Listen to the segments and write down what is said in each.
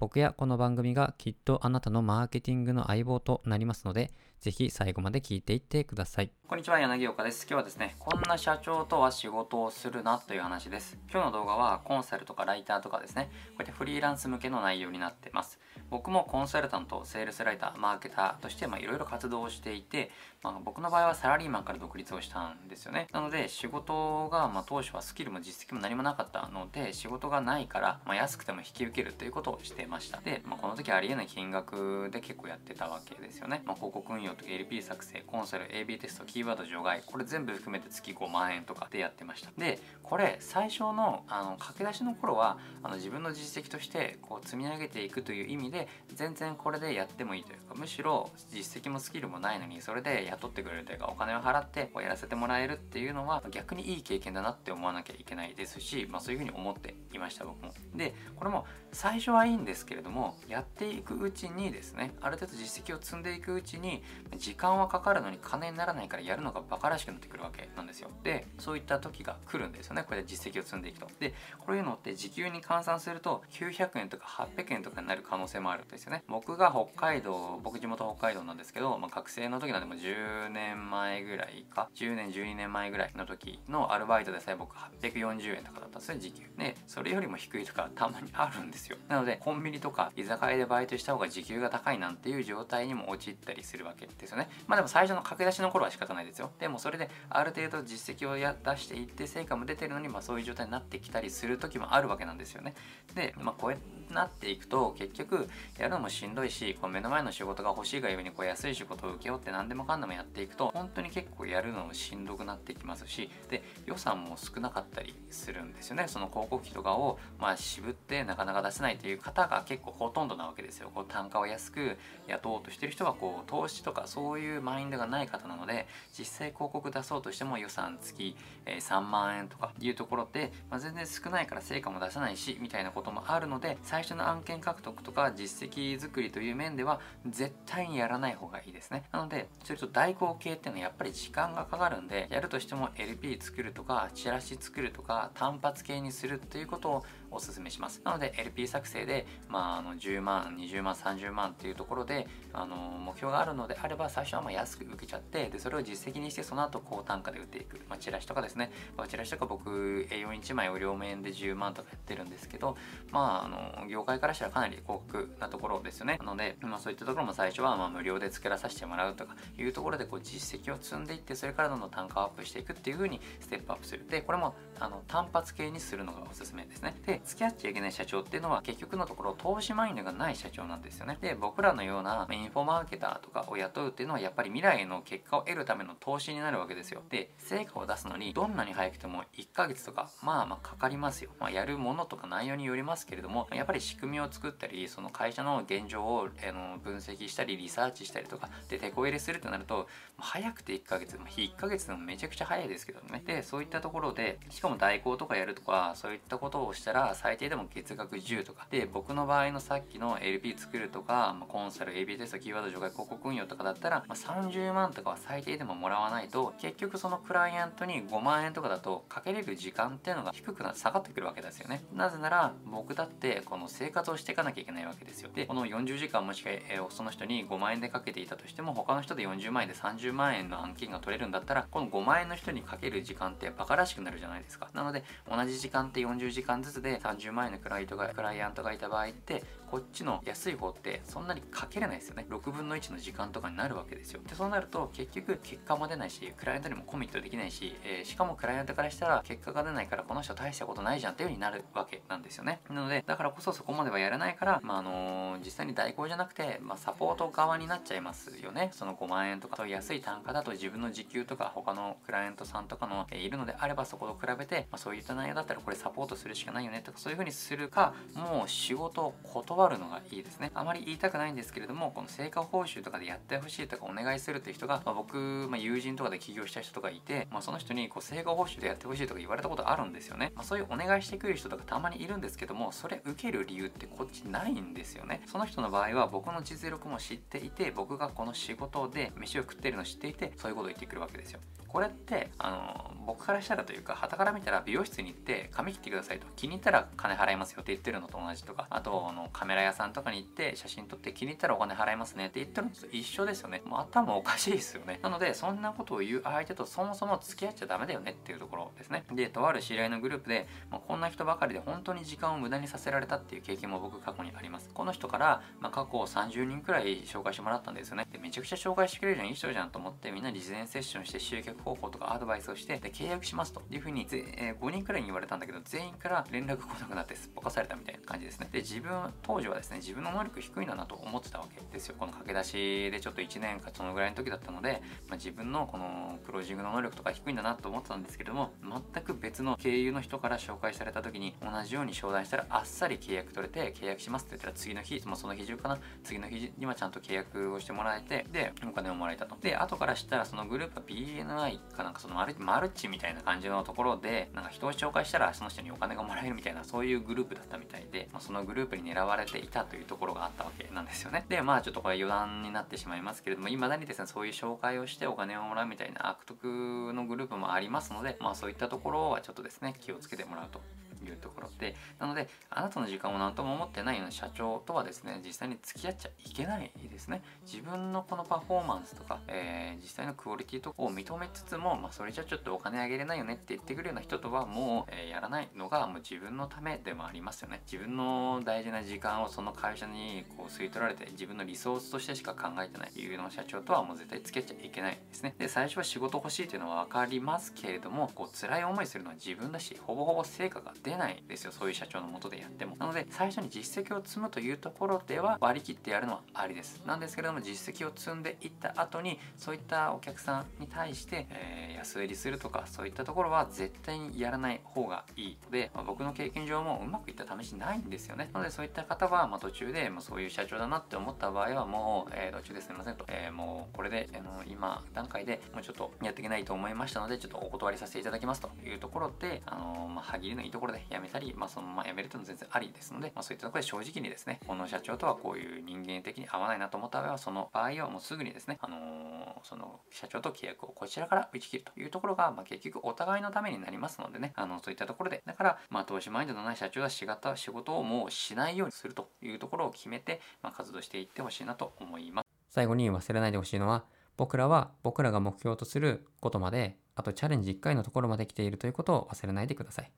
僕やこの番組がきっとあなたのマーケティングの相棒となりますので、ぜひ最後まで聞いていってください。こんにちは、柳岡です。今日はですね、こんな社長とは仕事をするなという話です。今日の動画はコンサルとかライターとかですね、こうやってフリーランス向けの内容になってます。僕もコンサルタント、セールスライター、マーケターとしていろいろ活動をしていて、まあ、僕の場合はサラリーマンから独立をしたんですよね。なので仕事が、まあ、当初はスキルも実績も何もなかったので、仕事がないから、まあ、安くても引き受けるということをしてました。で、まあ、この時ありえない金額で結構やってたわけですよね。まあ、広告運用とか LP 作成、コンサル、AB テスト、キーワード除外、これ全部含めて月5万円とかでやってました。で、これ最初のあの駆け出しの頃はあの自分の実績としてこう積み上げていくという意味でで全然これでやってもいいというかむしろ実績もスキルもないのにそれで雇ってくれるというかお金を払ってこうやらせてもらえるっていうのは逆にいい経験だなって思わなきゃいけないですし、まあ、そういうふうに思っていました僕も。でこれも最初はいいんですけれどもやっていくうちにですねある程度実績を積んでいくうちに時間はかかるのに金にならないからやるのがバカらしくなってくるわけなんですよ。でそういった時が来るんですよねこれで実績を積んでいくと。でこういうのって時給に換算すると900円とか800円とかになる可能性もあるんですよね。僕が北海道僕地元北海道なんですけど、まあ、学生の時なんでも10年前ぐらいか10年12年前ぐらいの時のアルバイトでさえ僕840円とかだったんですね時給。ねそれよりも低いとかたまにあるんですよ。なのでコンビニとか居酒屋でバイトした方が時給が高いなんていう状態にも陥ったりするわけですよね。まあでも最初の駆け出しの頃は仕方ないですよ。でもそれである程度実績をや出していって成果も出てるのにまあそういう状態になってきたりする時もあるわけなんですよね。でまあこうなっていくと結局やるのもしんどいしこう目の前の仕事が欲しいがゆえにこう安い仕事を請け負って何でもかんでもやっていくと本当に結構やるのもしんどくなってきますしで予算も少なかったりするんですよね。その広告費とかをまあ渋ってなかなか出せないという方が結構ほとんどなわけですよ。こう単価を安く雇おうとしてる人はこう投資とかそういうマインドがない方なので実際広告出そうとしても予算月、え3万円とかいうところで、まあ、全然少ないから成果も出せないしみたいなこともあるので最初の案件獲得とか実績作りという面では絶対にやらない方がいいですね。なのでそれと代行系っていうのはやっぱり時間がかかるんでやるとしても LP 作るとかチラシ作るとか単発系にするということをおすすめします。なので LP 作成で、まあ、あの10万20万30万っていうところであの目標があるのであれば最初はま安く受けちゃってでそれを実績にしてその後高単価で売っていく、まあ、チラシとかですね、まあ、チラシとか僕 A41 枚を両面で10万とかやってるんですけどまああの業界からしたらかなり高額なところですよね。なので、まあ、そういったところも最初はま無料で作らさせてもらうとかいうところでこう実績を積んでいってそれからどんどん単価をアップしていくっていう風にステップアップする。でこれもあの単発系にするのがおすすめですね。で付き合っちゃいけない社長っていうのは結局のところ投資マインドがない社長なんですよね。で僕らのようなインフォマーケターとかを雇うっていうのはやっぱり未来の結果を得るための投資になるわけですよ。で成果を出すのにどんなに早くても1ヶ月とかまあまあかかりますよ、まあ、やるものとか内容によりますけれどもやっぱり仕組みを作ったりその会社の現状をあの分析したりリサーチしたりとかで手こ入れするとなると早くて1ヶ月、まあ、日1ヶ月でもめちゃくちゃ早いですけどね。でそういったところでしかも代行とかやるとかそういったことをしたら最低でも月額10とか。で僕の場合のさっきの LP 作るとか、まあ、コンサル AB テストキーワード除外広告運用とかだったら、まあ、30万とかは最低でももらわないと結局そのクライアントに5万円とかだとかけれる時間っていうのが低くな下がってくるわけですよね。なぜなら僕だってこの生活をしていかなきゃいけないわけですよ。でこの40時間もしか、えー、その人に5万円でかけていたとしても他の人で40万円で30万円の案件が取れるんだったらこの5万円の人にかける時間ってバカらしくなるじゃないですか。なので同じ時間って40時間ずつで30万円のクライがクライアントがいた場合ってこっちの安い方ってそんなにかけれないですよね。6分の1の時間とかになるわけですよ。でそうなると結局結果も出ないしクライアントにもコミットできないし、えー、しかもクライアントからしたら結果が出ないからこの人大したことないじゃんっていう風になるわけなんですよね。なのでだからこそそこまではやらないから、まあ、あのー、実際に代行じゃなくて、まあ、サポート側になっちゃいますよね。その5万円とか。そういう安い単価だと自分の時給とか他のクライアントさんとかの、えー、いるのであればそこと比べて、まあ、そういった内容だったらこれサポートするしかないよねとかそういう風にするかもう仕事を断断るのがいいですね。あまり言いたくないんですけれどもこの成果報酬とかでやってほしいとかお願いするっていう人が、まあ、僕、まあ、友人とかで起業した人とかいて、まあ、その人にこう成果報酬でやってほしいとか言われたことあるんですよね、まあ、そういうお願いしてくる人とかたまにいるんですけどもそれ受ける理由ってこっちないんですよね。その人の場合は僕の実力も知っていて僕がこの仕事で飯を食ってるの知っていてそういうことを言ってくるわけですよ。これってあの僕からしたらというか旗から見たら美容室に行って髪切ってくださいと。気に入ったら金払いますよって言ってるのと同じとかあとあのカメラ屋さんとかに行って写真撮って気に入ったらお金払いますねって言ってるのと一緒ですよね。もう頭おかしいですよね。なのでそんなことを言う相手とそもそも付き合っちゃダメだよねっていうところですね。でとある知り合いのグループで、まあ、こんな人ばかりで本当に時間を無駄にさせられたっていう経験も僕過去にあります。この人から、まあ、過去30人くらい紹介してもらったんですよね。でめちゃくちゃ紹介してくれるじゃんいい人じゃんと思ってみんなに事前セッションして集客方法とかアドバイスをしてで契約しますと。いうふうに、えー、5人くらいに言われたんだけど全員から連絡来なくなってすっぽかされたみたいな感じですね。で自分当当時はですね自分の能力低いんだなと思ってたわけですよ。この駆け出しでちょっと1年かそのぐらいの時だったので、まあ、自分のこのクロージングの能力とか低いんだなと思ってたんですけども全く別の経由の人から紹介された時に同じように商談したらあっさり契約取れて契約しますって言ったら次の日、まあ、その日中かな次の日にはちゃんと契約をしてもらえてでお金をもらえたと。で後から知ったらそのグループは BNI かなんかそのマルマルチみたいな感じのところでなんか人を紹介したらその人にお金がもらえるみたいなそういうグループだったみたいで、まあ、そのグループに狙われていたというところがあったわけなんですよね。でまあちょっとこれ余談になってしまいますけれども未だにですねそういう紹介をしてお金をもらうみたいな悪徳のグループもありますのでまあそういったところはちょっとですね気をつけてもらうと。いうところでなのであなたの時間を何とも思ってないような社長とはですね実際に付き合っちゃいけないですね。自分のこのパフォーマンスとか、えー、実際のクオリティとかを認めつつも、まあ、それじゃちょっとお金あげれないよねって言ってくるような人とはもう、えー、やらないのがもう自分のためでもありますよね。自分の大事な時間をその会社にこう吸い取られて自分のリソースとしてしか考えてないいうの社長とはもう絶対付き合っちゃいけないですね。で最初は仕事欲しいっていうのは分かりますけれどもこう辛い思いするのは自分だしほぼほぼ成果が出出ないですよそういう社長のもとでやっても。なので最初に実績を積むというところでは割り切ってやるのはありです。なんですけれども実績を積んでいった後にそういったお客さんに対して、えー、安売りするとかそういったところは絶対にやらない方がいい。ので、まあ、僕の経験上もうまくいった試しないんですよね。なのでそういった方は、まあ、途中で、まあ、そういう社長だなって思った場合はもう、えー、途中ですみませんと、えー、もうこれで、あの今段階でもうちょっとやっていけないと思いましたのでちょっとお断りさせていただきますというところで、あのまあ、歯切りのいいところでやめたり、まあ、そのままやめるというのは全然ありですので、まあ、そういったところで正直にですねこの社長とはこういう人間的に合わないなと思った場合はその場合はもうすぐにですね、あのー、その社長と契約をこちらから打ち切るというところが、まあ、結局お互いのためになりますのでねあのそういったところで。だから、まあ、投資マインドのない社長は仕事仕事をもうしないようにするというところを決めて、まあ、活動していってほしいなと思います。最後に忘れないでほしいのは僕らは僕らが目標とすることまであとチャレンジ1回のところまで来ているということを忘れないでください。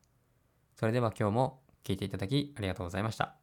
それでは今日も聴いていただきありがとうございました。